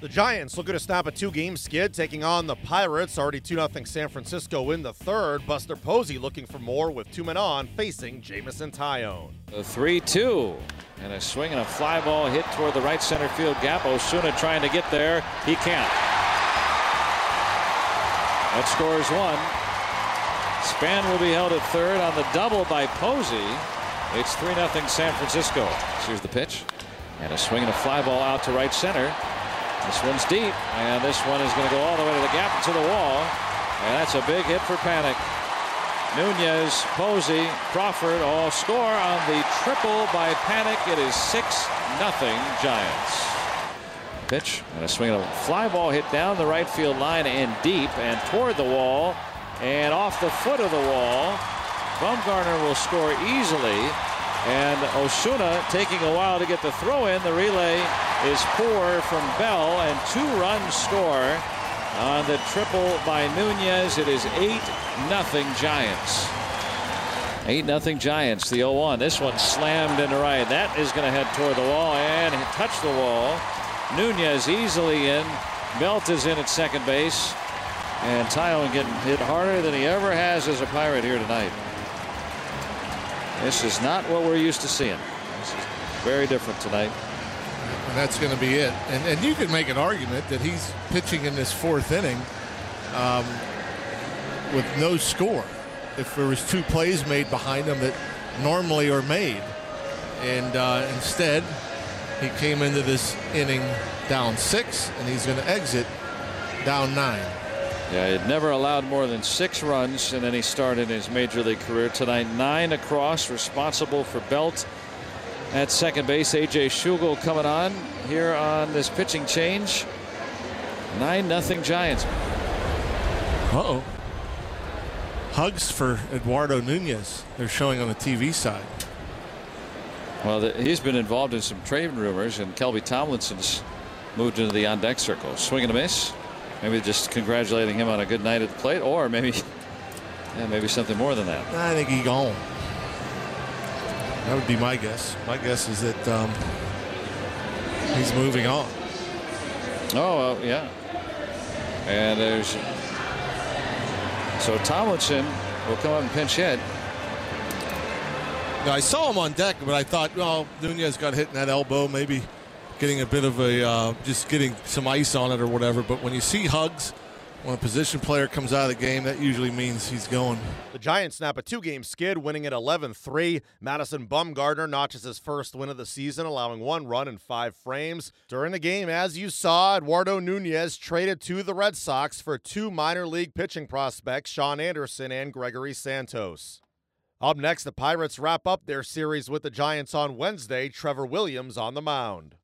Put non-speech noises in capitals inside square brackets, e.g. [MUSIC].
The Giants looking to snap a two game skid, taking on the Pirates. Already 2 0 San Francisco in the third. Buster Posey looking for more with two men on, facing Jameson Taillon. The 3 2. And a swing and a fly ball hit toward the right center field gap. Osuna trying to get there. He can't. That scores one. Span will be held at third on the double by Posey. It's 3 0 San Francisco. Here's the pitch. And a swing and a fly ball out to right center. This one's deep, and this one is going to go all the way to the gap to the wall. And that's a big hit for Panik. Nunez, Posey, Crawford all score on the triple by Panik. It is 6 nothing Giants. Pitch and a swing and a fly ball hit down the right field line and deep and toward the wall and off the foot of the wall. Bumgarner will score easily and Osuna taking a while to get the throw in. The relay is poor from Bell, and two runs score on the triple by Nunez. It is 8 nothing Giants. 8 nothing Giants, the 0 1. This one slammed into right. That is going to head toward the wall and touch the wall. Nunez easily in. Belt is in at second base. And Taillon getting hit harder than he ever has as a Pirate here tonight. This is not what we're used to seeing. This is very different tonight. And that's going to be it. And, and you could make an argument that he's pitching in this fourth inning um, with no score. If there was two plays made behind him that normally are made, and uh, instead he came into this inning down six, and he's going to exit down nine. Yeah, he had never allowed more than six runs in any start in his major league career. Tonight, nine across, responsible for Belt at second base. A.J. Schugel coming on here on this pitching change. 9 nothing Giants. Uh-oh. Hugs for Eduardo Nunez. They're showing on the TV side. Well, the, he's been involved in some trade rumors, and Kelby Tomlinson's moved into the on-deck circle. Swing and a miss. Maybe just congratulating him on a good night at the plate, or maybe, [LAUGHS] yeah, maybe something more than that. I think he's gone. That would be my guess. My guess is that um, he's moving on. Oh well, yeah. And there's so Tomlinson will come up and pinch hit. Now, I saw him on deck, but I thought, well, Nunez got hit in that elbow, maybe getting a bit of a uh, just getting some ice on it or whatever. But when you see hugs, when a position player comes out of the game, that usually means he's going. The Giants snap a two game skid, winning at 11 3. Madison Bumgarner notches his first win of the season, allowing one run in five frames. During the game, as you saw, Eduardo Nunez traded to the Red Sox for two minor league pitching prospects, Shaun Anderson and Gregory Santos. Up next, the Pirates wrap up their series with the Giants on Wednesday. Trevor Williams on the mound.